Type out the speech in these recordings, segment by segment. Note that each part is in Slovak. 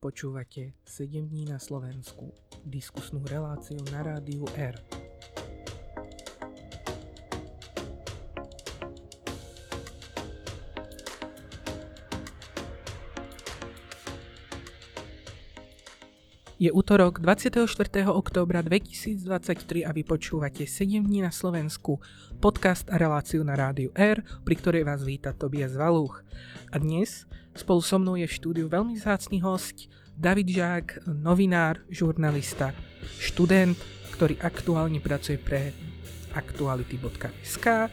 Počúvate 7 dní na Slovensku, diskusnú reláciu na rádiu R. Je útorok 24. októbra 2023 a vy počúvate 7 dní na Slovensku, podcast a reláciu na rádiu R, pri ktorej vás víta Tobias Valúch. A dnes spolu so mnou je v štúdiu veľmi zácný host David Žák, novinár, žurnalista, študent, ktorý aktuálne pracuje pre aktuality.sk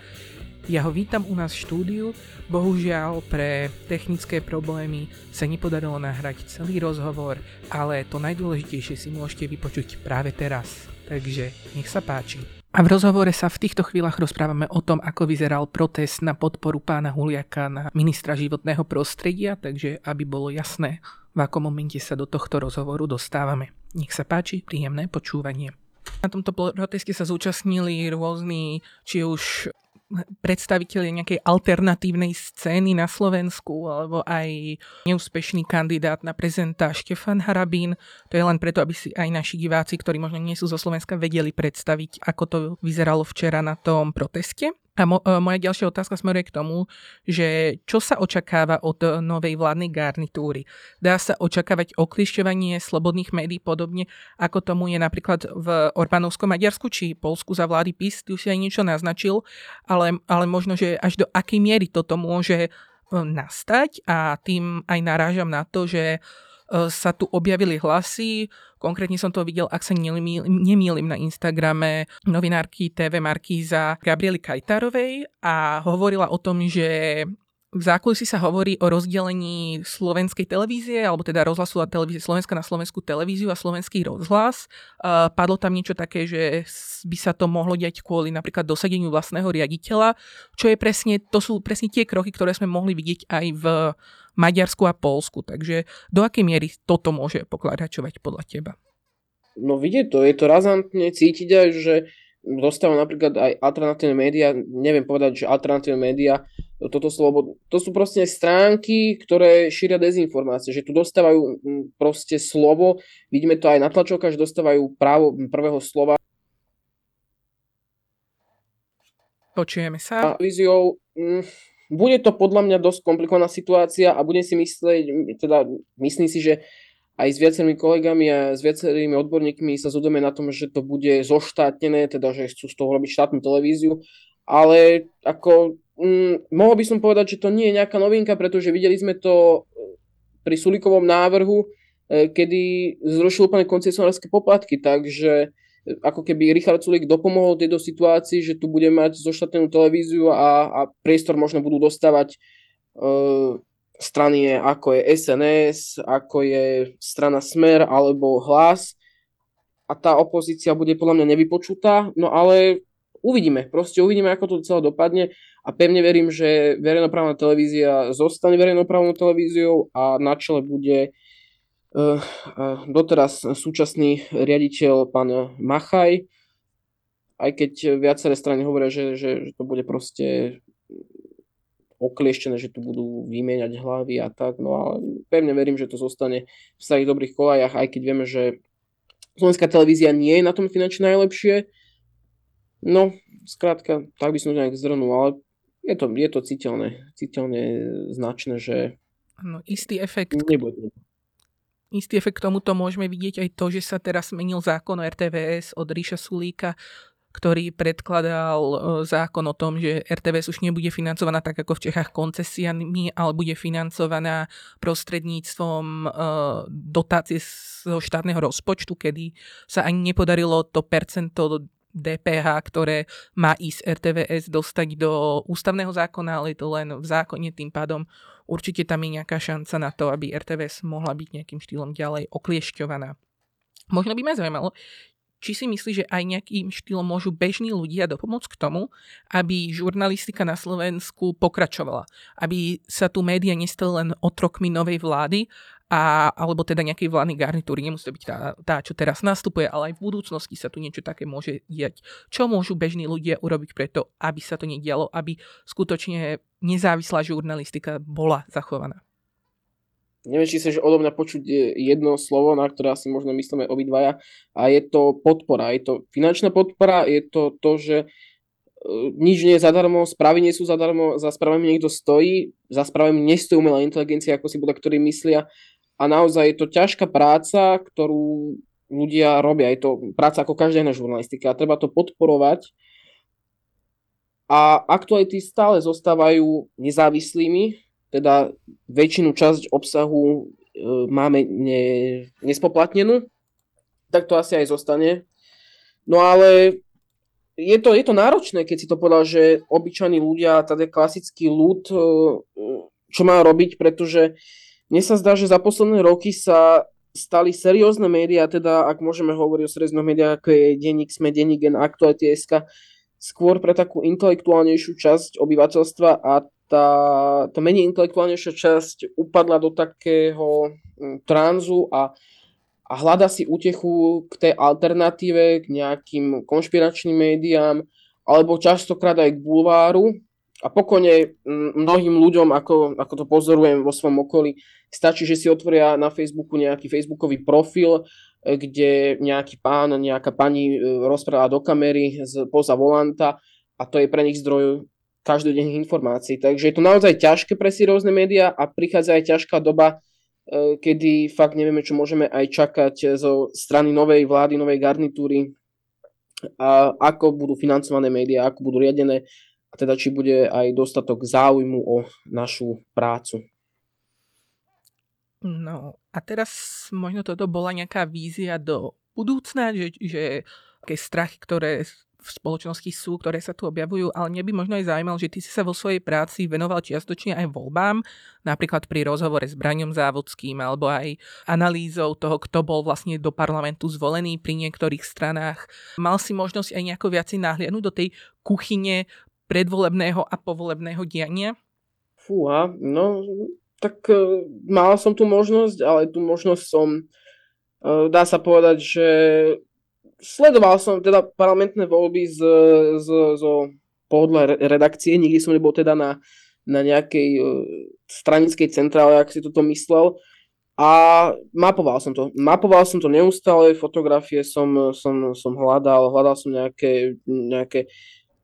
ja ho vítam u nás v štúdiu, bohužiaľ pre technické problémy sa nepodarilo nahrať celý rozhovor, ale to najdôležitejšie si môžete vypočuť práve teraz. Takže nech sa páči. A v rozhovore sa v týchto chvíľach rozprávame o tom, ako vyzeral protest na podporu pána Huliaka na ministra životného prostredia, takže aby bolo jasné, v akom momente sa do tohto rozhovoru dostávame. Nech sa páči, príjemné počúvanie. Na tomto proteste sa zúčastnili rôzni, či už predstaviteľi nejakej alternatívnej scény na Slovensku alebo aj neúspešný kandidát na prezidenta Štefan Harabín. To je len preto, aby si aj naši diváci, ktorí možno nie sú zo Slovenska, vedeli predstaviť, ako to vyzeralo včera na tom proteste. A mo- e, moja ďalšia otázka smeruje k tomu, že čo sa očakáva od novej vládnej garnitúry? Dá sa očakávať oklišťovanie slobodných médií podobne, ako tomu je napríklad v Orbánovskom Maďarsku či Polsku za vlády PIS, tu si aj niečo naznačil, ale, ale možno, že až do akej miery toto môže e, nastať a tým aj narážam na to, že E, sa tu objavili hlasy, konkrétne som to videl, ak sa nemýlim na Instagrame, novinárky TV Markíza Gabriely Kajtárovej a hovorila o tom, že v zákulisí sa hovorí o rozdelení slovenskej televízie, alebo teda rozhlasu a televízie Slovenska na slovenskú televíziu a slovenský rozhlas. Uh, padlo tam niečo také, že by sa to mohlo diať kvôli napríklad dosadeniu vlastného riaditeľa, čo je presne, to sú presne tie kroky, ktoré sme mohli vidieť aj v Maďarsku a Polsku. Takže do akej miery toto môže pokladačovať podľa teba? No vidieť to, je to razantne cítiť aj, že dostáva napríklad aj alternatívne médiá, neviem povedať, že alternatívne médiá, toto slovo, to sú proste stránky, ktoré šíria dezinformácie, že tu dostávajú proste slovo, vidíme to aj na tlačovkách, že dostávajú právo prvého slova. Počujeme sa. Víziou, bude to podľa mňa dosť komplikovaná situácia a budem si myslieť, teda myslím si, že aj s viacerými kolegami a s viacerými odborníkmi sa zhodujeme na tom, že to bude zoštátnené, teda že chcú z toho robiť štátnu televíziu, ale ako mm, mohol by som povedať, že to nie je nejaká novinka, pretože videli sme to pri Sulikovom návrhu, e, kedy zrušil úplne koncesionárske poplatky, takže ako keby Richard Sulik dopomohol tejto situácii, že tu bude mať zoštatenú televíziu a, a priestor možno budú dostávať uh, strany ako je SNS, ako je strana Smer alebo Hlas. A tá opozícia bude podľa mňa nevypočutá, no ale uvidíme, proste uvidíme, ako to celé dopadne. A pevne verím, že verejnoprávna televízia zostane verejnoprávnou televíziou a na čele bude Eh, eh, doteraz súčasný riaditeľ pán Machaj, aj keď viaceré strany hovoria, že, že, že to bude proste oklieštené, že tu budú vymieňať hlavy a tak, no ale pevne verím, že to zostane v starých dobrých kolajach, aj keď vieme, že slovenská televízia nie je na tom finančne najlepšie. No, skrátka, tak by som to nejak zhrnul, ale je to, je to citeľné, citeľne značné, že no, istý efekt, nebude Istý efekt tomuto môžeme vidieť aj to, že sa teraz zmenil zákon o RTVS od Ríša Sulíka, ktorý predkladal e, zákon o tom, že RTVS už nebude financovaná tak ako v Čechách koncesiami, ale bude financovaná prostredníctvom e, dotácie z štátneho rozpočtu, kedy sa ani nepodarilo to percento DPH, ktoré má ísť RTVS dostať do ústavného zákona, ale je to len v zákone, tým pádom určite tam je nejaká šanca na to, aby RTVS mohla byť nejakým štýlom ďalej okliešťovaná. Možno by ma zaujímalo, či si myslíš, že aj nejakým štýlom môžu bežní ľudia dopomôcť k tomu, aby žurnalistika na Slovensku pokračovala. Aby sa tu média nestali len otrokmi novej vlády, a, alebo teda nejakej vládnej garnitúry, nemusí to byť tá, tá, čo teraz nastupuje, ale aj v budúcnosti sa tu niečo také môže diať. Čo môžu bežní ľudia urobiť preto, aby sa to nedialo, aby skutočne nezávislá žurnalistika bola zachovaná? Neviem, či chceš odo mňa počuť jedno slovo, na ktoré asi možno myslíme obidvaja, a je to podpora. Je to finančná podpora, je to to, že e, nič nie je zadarmo, správy nie sú zadarmo, za správami niekto stojí, za správami nestojí umelá inteligencia, ako si bude ktorí myslia. A naozaj je to ťažká práca, ktorú ľudia robia. Je to práca ako každá iná žurnalistika a treba to podporovať. A aktuality stále zostávajú nezávislými, teda väčšinu časť obsahu e, máme ne, nespoplatnenú, tak to asi aj zostane. No ale je to, je to náročné, keď si to povedal, že obyčajní ľudia, teda klasický ľud, e, čo má robiť, pretože mne sa zdá, že za posledné roky sa stali seriózne médiá, teda ak môžeme hovoriť o serióznych médiách, ako je Denník Sme, Denník Gen, Aktuality.sk, skôr pre takú intelektuálnejšiu časť obyvateľstva a tá, tá menej intelektuálnejšia časť upadla do takého mm, tranzu a, a hľada si útechu k tej alternatíve, k nejakým konšpiračným médiám, alebo častokrát aj k bulváru. A pokojne mm, mnohým ľuďom, ako, ako to pozorujem vo svojom okolí, stačí, že si otvoria na Facebooku nejaký facebookový profil, e, kde nejaký pán, nejaká pani e, rozpráva do kamery poza volanta a to je pre nich zdroj každodenných informácií. Takže je to naozaj ťažké pre si rôzne médiá a prichádza aj ťažká doba, e, kedy fakt nevieme, čo môžeme aj čakať zo strany novej vlády, novej garnitúry, a ako budú financované médiá, ako budú riadené a teda či bude aj dostatok záujmu o našu prácu. No a teraz možno toto bola nejaká vízia do budúcna, že, že také strachy, ktoré v spoločnosti sú, ktoré sa tu objavujú, ale mne by možno aj zaujímalo, že ty si sa vo svojej práci venoval čiastočne aj voľbám, napríklad pri rozhovore s Braňom Závodským, alebo aj analýzou toho, kto bol vlastne do parlamentu zvolený pri niektorých stranách. Mal si možnosť aj nejako viacej nahliadnúť do tej kuchyne predvolebného a povolebného diania? Fúha, no tak uh, mal som tu možnosť, ale tú možnosť som, uh, dá sa povedať, že sledoval som teda parlamentné voľby z, z, zo pohodla redakcie, nikdy som nebol teda na, na nejakej uh, stranickej centrále, ak si toto myslel. A mapoval som to. Mapoval som to neustále, fotografie som, som, som hľadal, hľadal som nejaké, nejaké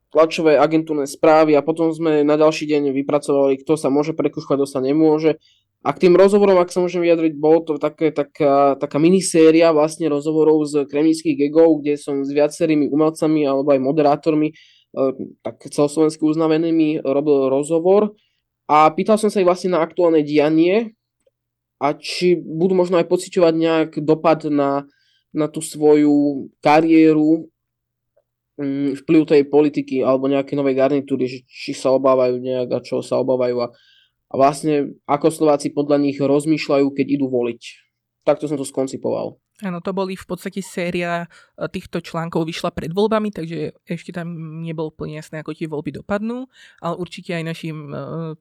tlačové agentúrne správy a potom sme na ďalší deň vypracovali, kto sa môže prekúšať, kto sa nemôže. A k tým rozhovorom, ak sa môžem vyjadriť, bolo to také, taká, taká miniséria vlastne rozhovorov z kremnických gegov, kde som s viacerými umelcami alebo aj moderátormi, e, tak celoslovensky uznavenými, robil rozhovor. A pýtal som sa ich vlastne na aktuálne dianie a či budú možno aj pociťovať nejak dopad na, na tú svoju kariéru, mm, vplyv tej politiky alebo nejaké novej garnitúry, či sa obávajú nejak a čo sa obávajú a a vlastne ako Slováci podľa nich rozmýšľajú, keď idú voliť. Takto som to skoncipoval. Áno, to boli v podstate séria e, týchto článkov vyšla pred voľbami, takže ešte tam nebolo úplne jasné, ako tie voľby dopadnú, ale určite aj našim e,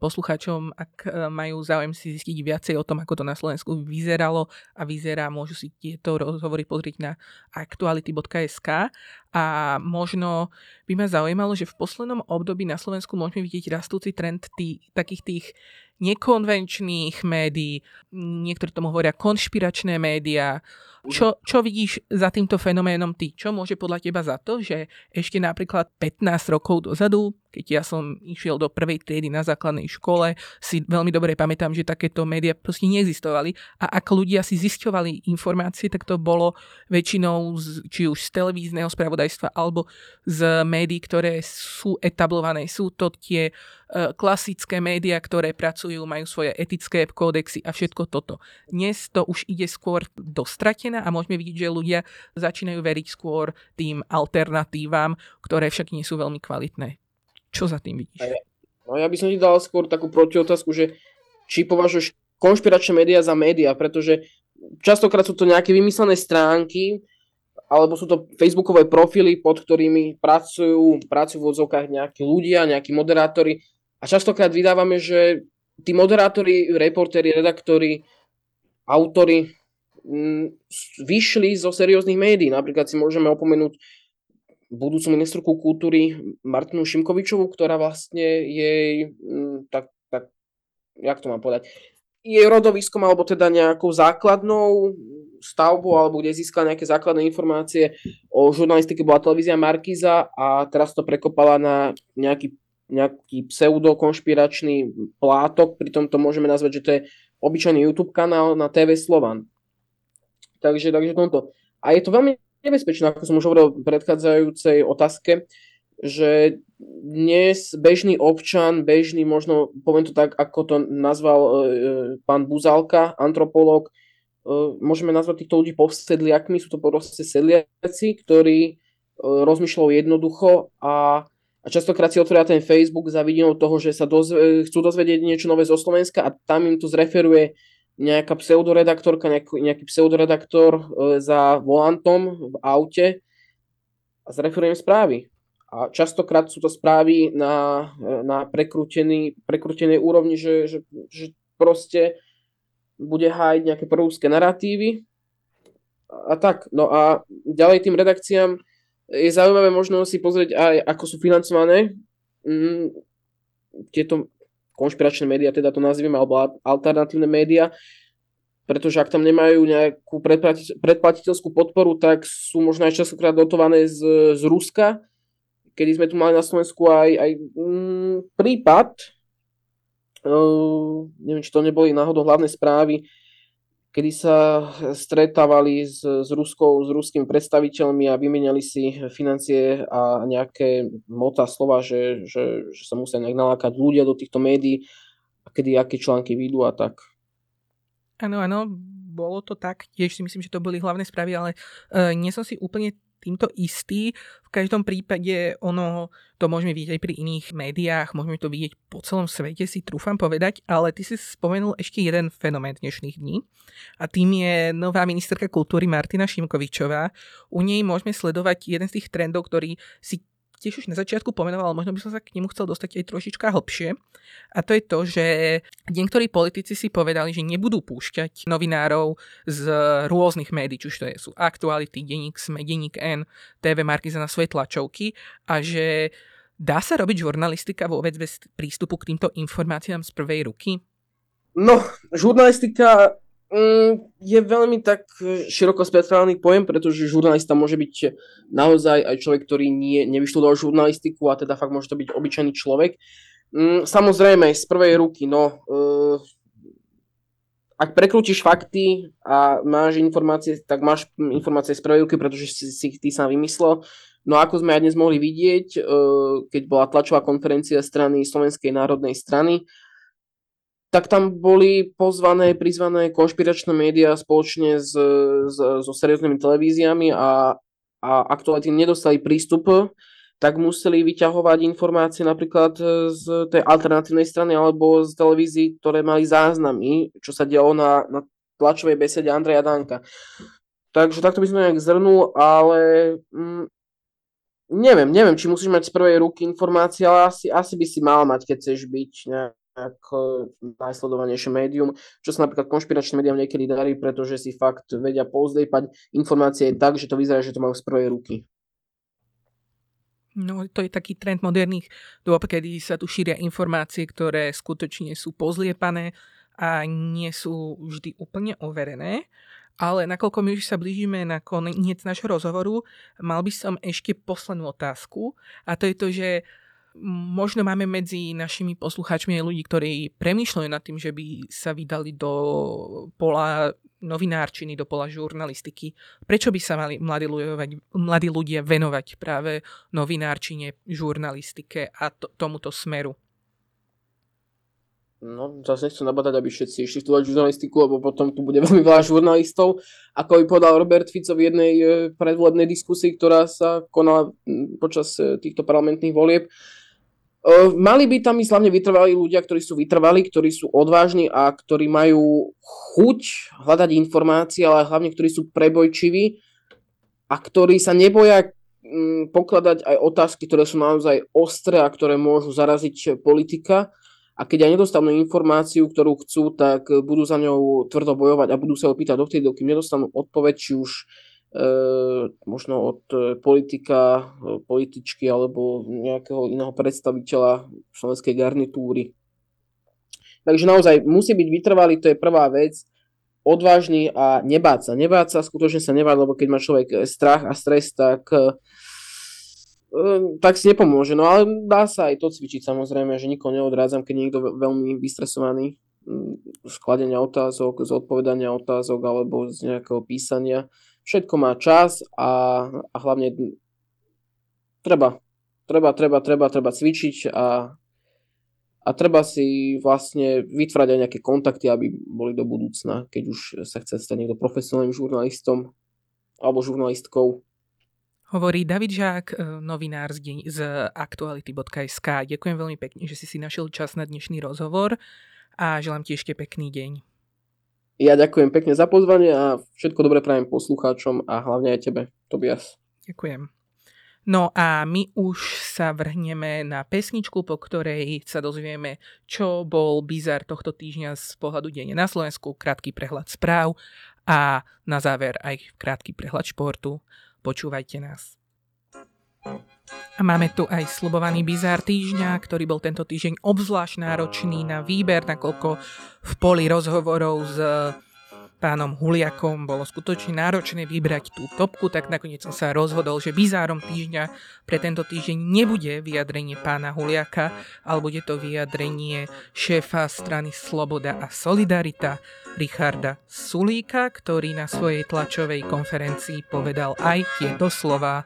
poslucháčom, ak e, majú záujem si zistiť viacej o tom, ako to na Slovensku vyzeralo a vyzerá, môžu si tieto rozhovory pozrieť na aktuality.sk a možno by ma zaujímalo, že v poslednom období na Slovensku môžeme vidieť rastúci trend tý, takých tých nekonvenčných médií, niektorí tomu hovoria konšpiračné médiá, čo, čo vidíš za týmto fenoménom ty? Čo môže podľa teba za to, že ešte napríklad 15 rokov dozadu keď ja som išiel do prvej triedy na základnej škole, si veľmi dobre pamätám, že takéto médiá proste neexistovali a ak ľudia si zisťovali informácie, tak to bolo väčšinou z, či už z televízneho spravodajstva alebo z médií, ktoré sú etablované. Sú to tie uh, klasické médiá, ktoré pracujú, majú svoje etické kódexy a všetko toto. Dnes to už ide skôr dostratené a môžeme vidieť, že ľudia začínajú veriť skôr tým alternatívam, ktoré však nie sú veľmi kvalitné. Čo za tým vidíš? No ja by som ti dal skôr takú protiotázku, že či považuješ konšpiračné médiá za médiá, pretože častokrát sú to nejaké vymyslené stránky, alebo sú to facebookové profily, pod ktorými pracujú, pracujú v odzokách nejakí ľudia, nejakí moderátori. A častokrát vydávame, že tí moderátori, reportéri, redaktori, autory vyšli zo serióznych médií. Napríklad si môžeme opomenúť budúcu ministerku kultúry Martinu Šimkovičovú, ktorá vlastne jej, tak, tak, jak to mám povedať, je rodoviskom alebo teda nejakou základnou stavbou alebo kde získala nejaké základné informácie o žurnalistike bola televízia Markiza a teraz to prekopala na nejaký, nejaký pseudokonšpiračný plátok, pritom to môžeme nazvať, že to je obyčajný YouTube kanál na TV Slovan. Takže, takže tomto. A je to veľmi nebezpečné, ako som už hovoril v predchádzajúcej otázke, že dnes bežný občan, bežný, možno poviem to tak, ako to nazval e, e pán Buzalka, antropolog, e, môžeme nazvať týchto ľudí povsedliakmi, sú to proste sedliaci, ktorí e, rozmýšľajú jednoducho a, a častokrát si otvoria ten Facebook za vidinou toho, že sa dozve, chcú dozvedieť niečo nové zo Slovenska a tam im to zreferuje nejaká pseudoredaktorka, nejaký, nejaký pseudoredaktor e, za volantom v aute a zreferujem správy a častokrát sú to správy na, na prekrútený, prekrútenej úrovni, že, že, že proste bude hájiť nejaké prúské narratívy a tak. No a ďalej tým redakciám je zaujímavé možno si pozrieť aj, ako sú financované mm, tieto konšpiračné médiá, teda to nazvime, alebo alternatívne médiá, pretože ak tam nemajú nejakú predplatiteľskú podporu, tak sú možno aj častokrát dotované z, z Ruska, kedy sme tu mali na Slovensku aj, aj mm, prípad, uh, neviem, či to neboli náhodou hlavné správy, kedy sa stretávali s, s, Ruskou, s ruskými predstaviteľmi a vymenali si financie a nejaké mota slova, že, že, že sa musia nejak nalákať ľudia do týchto médií a kedy aké články vyjdú a tak. Áno, áno, bolo to tak. Tiež si myslím, že to boli hlavné správy, ale uh, nie som si úplne týmto istý. V každom prípade ono to môžeme vidieť aj pri iných médiách, môžeme to vidieť po celom svete, si trúfam povedať, ale ty si spomenul ešte jeden fenomén dnešných dní a tým je nová ministerka kultúry Martina Šimkovičová. U nej môžeme sledovať jeden z tých trendov, ktorý si tiež už na začiatku pomenoval, možno by som sa k nemu chcel dostať aj trošička hlbšie. A to je to, že niektorí politici si povedali, že nebudú púšťať novinárov z rôznych médií, či už to je, sú aktuality, denník SME, denník N, TV Markiza na svoje tlačovky a že dá sa robiť žurnalistika vôbec bez prístupu k týmto informáciám z prvej ruky? No, žurnalistika je veľmi tak e, široko speciálny pojem, pretože žurnalista môže byť naozaj aj človek, ktorý nie, nevyštudoval žurnalistiku a teda fakt môže to byť obyčajný človek. Mm, samozrejme, z prvej ruky, no, uh, ak prekrútiš fakty a máš informácie, tak máš informácie z prvej ruky, pretože si, si ty sám vymyslel. No ako sme aj dnes mohli vidieť, uh, keď bola tlačová konferencia strany Slovenskej národnej strany, tak tam boli pozvané, prizvané konšpiračné médiá spoločne s, s, so serióznymi televíziami a, a aktuálne nedostali prístup, tak museli vyťahovať informácie napríklad z tej alternatívnej strany alebo z televízií, ktoré mali záznamy, čo sa dialo na, na tlačovej besede Andreja Danka. Takže takto by som nejak zhrnul, ale mm, neviem, neviem, či musíš mať z prvej ruky informácie, ale asi, asi by si mal mať, keď chceš byť nejak ako najsledovanejšie médium, čo sa napríklad konšpiračným médiám niekedy darí, pretože si fakt vedia pozdejpať informácie tak, že to vyzerá, že to majú z prvej ruky. No, to je taký trend moderných dôb, kedy sa tu šíria informácie, ktoré skutočne sú pozliepané a nie sú vždy úplne overené. Ale nakoľko my už sa blížime na koniec našho rozhovoru, mal by som ešte poslednú otázku a to je to, že Možno máme medzi našimi poslucháčmi aj ľudí, ktorí premýšľajú nad tým, že by sa vydali do pola novinárčiny, do pola žurnalistiky. Prečo by sa mali mladí ľudia, mladí ľudia venovať práve novinárčine, žurnalistike a to, tomuto smeru? No, zase nechcem nabadať, aby všetci išli študovať žurnalistiku, lebo potom tu bude veľmi veľa žurnalistov. Ako by povedal Robert Fico v jednej e, predvolebnej diskusii, ktorá sa konala počas e, týchto parlamentných volieb, mali by tam ísť hlavne vytrvalí ľudia, ktorí sú vytrvalí, ktorí sú odvážni a ktorí majú chuť hľadať informácie, ale hlavne ktorí sú prebojčiví a ktorí sa neboja um, pokladať aj otázky, ktoré sú naozaj ostré a ktoré môžu zaraziť politika. A keď aj nedostanú informáciu, ktorú chcú, tak budú za ňou tvrdo bojovať a budú sa opýtať dovtedy, dokým nedostanú odpoveď, či už E, možno od e, politika, e, političky alebo nejakého iného predstaviteľa slovenskej garnitúry. Takže naozaj musí byť vytrvalý, to je prvá vec odvážny a nebáť sa. Nebáť sa, skutočne sa nebáť, lebo keď má človek strach a stres, tak, tak si nepomôže. No ale dá sa aj to cvičiť samozrejme, že nikoho neodrádzam, keď niekto veľmi vystresovaný z kladenia otázok, z odpovedania otázok alebo z nejakého písania. Všetko má čas a, a hlavne treba, treba, treba, treba, treba cvičiť a a treba si vlastne vytvárať aj nejaké kontakty, aby boli do budúcna, keď už sa chce stať niekto profesionálnym žurnalistom alebo žurnalistkou. Hovorí David Žák, e, novinár z, z aktuality.sk. Ďakujem veľmi pekne, že si si našiel čas na dnešný rozhovor a želám ti ešte pekný deň. Ja ďakujem pekne za pozvanie a všetko dobre prajem poslucháčom a hlavne aj tebe, Tobias. Ďakujem. No a my už sa vrhneme na pesničku, po ktorej sa dozvieme, čo bol bizar tohto týždňa z pohľadu denne na Slovensku, krátky prehľad správ a na záver aj krátky prehľad športu. Počúvajte nás. A máme tu aj slubovaný bizár týždňa, ktorý bol tento týždeň obzvlášť náročný na výber, nakoľko v poli rozhovorov s pánom Huliakom bolo skutočne náročné vybrať tú topku, tak nakoniec som sa rozhodol, že bizárom týždňa pre tento týždeň nebude vyjadrenie pána Huliaka, ale bude to vyjadrenie šéfa strany Sloboda a Solidarita Richarda Sulíka, ktorý na svojej tlačovej konferencii povedal aj tieto slova.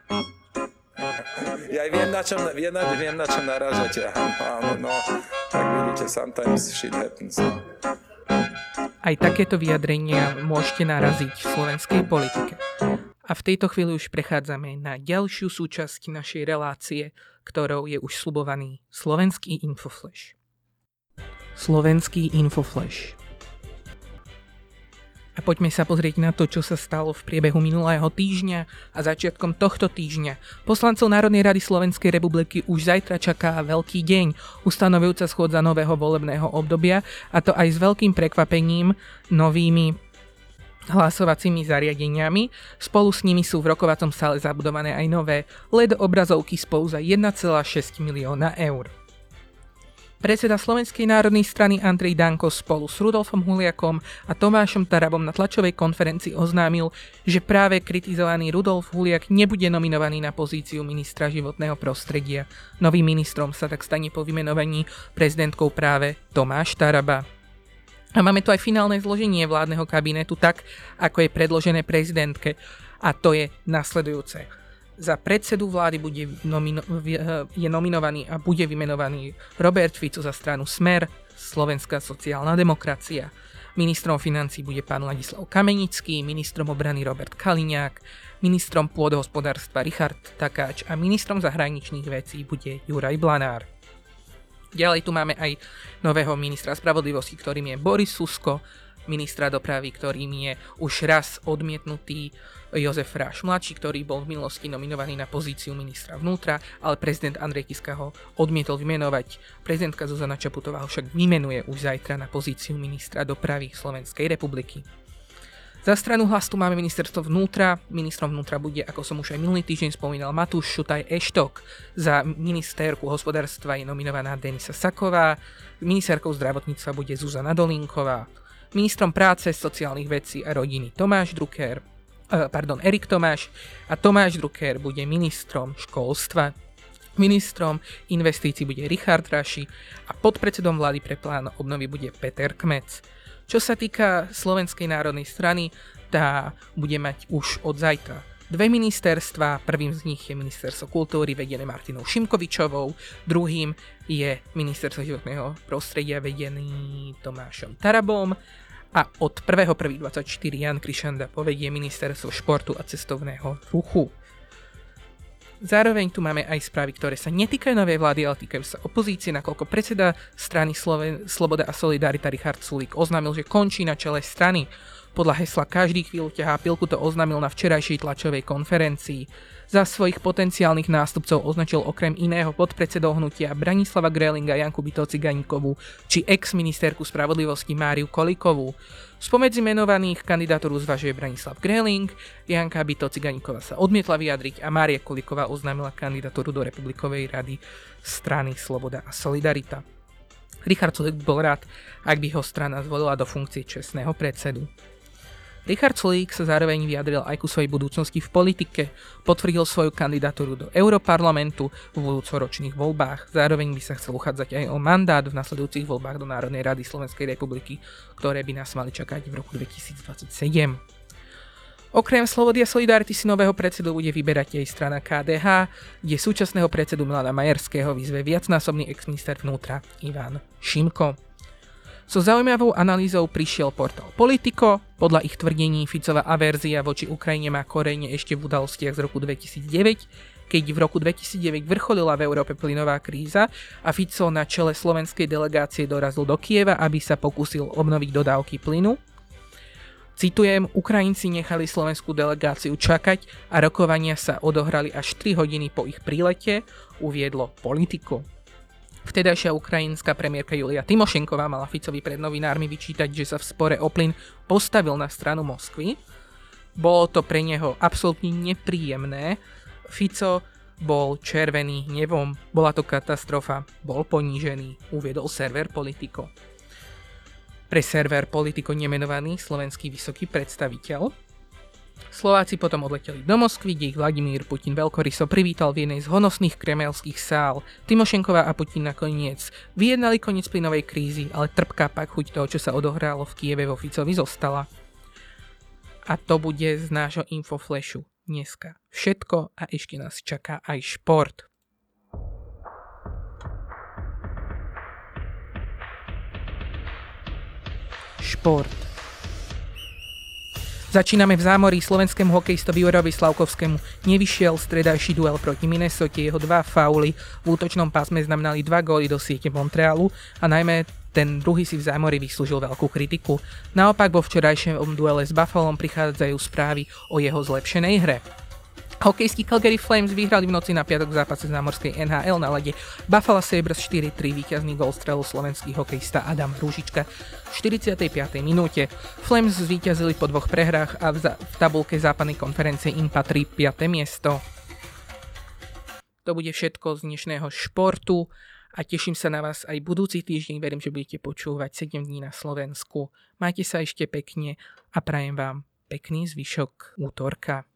Ja viem, na čom, viem, viem, na čom narážate. Áno, no, tak vidíte, sometimes shit happens. Aj takéto vyjadrenia môžete naraziť v slovenskej politike. A v tejto chvíli už prechádzame na ďalšiu súčasť našej relácie, ktorou je už slubovaný slovenský Infoflash. Slovenský Infoflash. A poďme sa pozrieť na to, čo sa stalo v priebehu minulého týždňa a začiatkom tohto týždňa. Poslancov Národnej rady Slovenskej republiky už zajtra čaká veľký deň, ustanovujúca schôdza nového volebného obdobia a to aj s veľkým prekvapením novými hlasovacími zariadeniami. Spolu s nimi sú v rokovacom sále zabudované aj nové LED obrazovky spolu za 1,6 milióna eur. Predseda Slovenskej národnej strany Andrej Danko spolu s Rudolfom Huliakom a Tomášom Tarabom na tlačovej konferencii oznámil, že práve kritizovaný Rudolf Huliak nebude nominovaný na pozíciu ministra životného prostredia. Novým ministrom sa tak stane po vymenovaní prezidentkou práve Tomáš Taraba. A máme tu aj finálne zloženie vládneho kabinetu tak, ako je predložené prezidentke. A to je nasledujúce. Za predsedu vlády bude nomino- je nominovaný a bude vymenovaný Robert Fico za stranu Smer, Slovenská sociálna demokracia. Ministrom financí bude pán Ladislav Kamenický, ministrom obrany Robert Kaliňák, ministrom pôdohospodárstva Richard Takáč a ministrom zahraničných vecí bude Juraj Blanár. Ďalej tu máme aj nového ministra spravodlivosti, ktorým je Boris Susko, ministra dopravy, ktorým je už raz odmietnutý Jozef Ráš mladší, ktorý bol v minulosti nominovaný na pozíciu ministra vnútra, ale prezident Andrej Kiska ho odmietol vymenovať. Prezidentka Zuzana Čaputová ho však vymenuje už zajtra na pozíciu ministra dopravy Slovenskej republiky. Za stranu hlas máme ministerstvo vnútra. Ministrom vnútra bude, ako som už aj minulý týždeň spomínal, Matúš Šutaj Eštok. Za ministerku hospodárstva je nominovaná Denisa Saková. Ministerkou zdravotníctva bude Zuzana Dolinková. Ministrom práce, sociálnych vecí a rodiny Tomáš Drucker pardon, Erik Tomáš a Tomáš Drucker bude ministrom školstva. Ministrom investícií bude Richard Raši a podpredsedom vlády pre plán obnovy bude Peter Kmec. Čo sa týka Slovenskej národnej strany, tá bude mať už od zajtra dve ministerstva. Prvým z nich je ministerstvo kultúry vedené Martinou Šimkovičovou, druhým je ministerstvo životného prostredia vedený Tomášom Tarabom a od 1.1.24 Jan Krišanda povedie ministerstvo športu a cestovného ruchu. Zároveň tu máme aj správy, ktoré sa netýkajú novej vlády, ale týkajú sa opozície, nakoľko predseda strany Sloven- Sloboda a Solidarita Richard Sulík oznámil, že končí na čele strany. Podľa hesla každý chvíľu ťahá pilku to oznámil na včerajšej tlačovej konferencii. Za svojich potenciálnych nástupcov označil okrem iného podpredsedov hnutia Branislava Grelinga, Janku Byto Ciganíkovú či ex-ministerku spravodlivosti Máriu Kolikovú. Spomedzi menovaných kandidatúru zvažuje Branislav Greling, Janka Byto Ciganíková sa odmietla vyjadriť a Mária Koliková oznámila kandidatúru do Republikovej rady strany Sloboda a Solidarita. Richard Sulik bol rád, ak by ho strana zvolila do funkcie čestného predsedu. Richard Sulík sa zároveň vyjadril aj ku svojej budúcnosti v politike, potvrdil svoju kandidatúru do Europarlamentu v budúcoročných voľbách, zároveň by sa chcel uchádzať aj o mandát v nasledujúcich voľbách do Národnej rady Slovenskej republiky, ktoré by nás mali čakať v roku 2027. Okrem Slobody a Solidarity si nového predsedu bude vyberať aj strana KDH, kde súčasného predsedu Milana Majerského vyzve viacnásobný exminister vnútra Ivan Šimko. So zaujímavou analýzou prišiel portál Politico. Podľa ich tvrdení Ficová averzia voči Ukrajine má korene ešte v udalostiach z roku 2009, keď v roku 2009 vrcholila v Európe plynová kríza a Fico na čele slovenskej delegácie dorazil do Kieva, aby sa pokúsil obnoviť dodávky plynu. Citujem, Ukrajinci nechali slovenskú delegáciu čakať a rokovania sa odohrali až 3 hodiny po ich prílete, uviedlo Politico. Vtedajšia ukrajinská premiérka Julia Timošenková mala Ficovi pred novinármi vyčítať, že sa v spore o plyn postavil na stranu Moskvy. Bolo to pre neho absolútne nepríjemné. Fico bol červený hnevom, bola to katastrofa, bol ponížený, uviedol server Politico. Pre server Politico nemenovaný slovenský vysoký predstaviteľ Slováci potom odleteli do Moskvy, kde ich Vladimír Putin veľkoryso privítal v jednej z honosných kremelských sál. Timošenková a Putin nakoniec vyjednali koniec plynovej krízy, ale trpká pak chuť toho, čo sa odohralo v Kieve vo Ficovi zostala. A to bude z nášho infoflashu dneska. Všetko a ešte nás čaká aj šport. Šport. Začíname v zámorí slovenskému hokejistovi Jorovi Slavkovskému. Nevyšiel stredajší duel proti Minnesota, jeho dva fauly v útočnom pásme znamenali dva góly do siete Montrealu a najmä ten druhý si v zámori vyslúžil veľkú kritiku. Naopak vo včerajšom duele s Buffalom prichádzajú správy o jeho zlepšenej hre. Hokejskí Calgary Flames vyhrali v noci na piatok v zápase z NHL na lede Buffalo Sabres 4-3 víťazný gol strelil slovenský hokejista Adam Rúžička v 45. minúte. Flames zvíťazili po dvoch prehrách a v, za- v tabulke západnej konferencie im patrí 5. miesto. To bude všetko z dnešného športu a teším sa na vás aj budúci týždeň. Verím, že budete počúvať 7 dní na Slovensku. Majte sa ešte pekne a prajem vám pekný zvyšok útorka.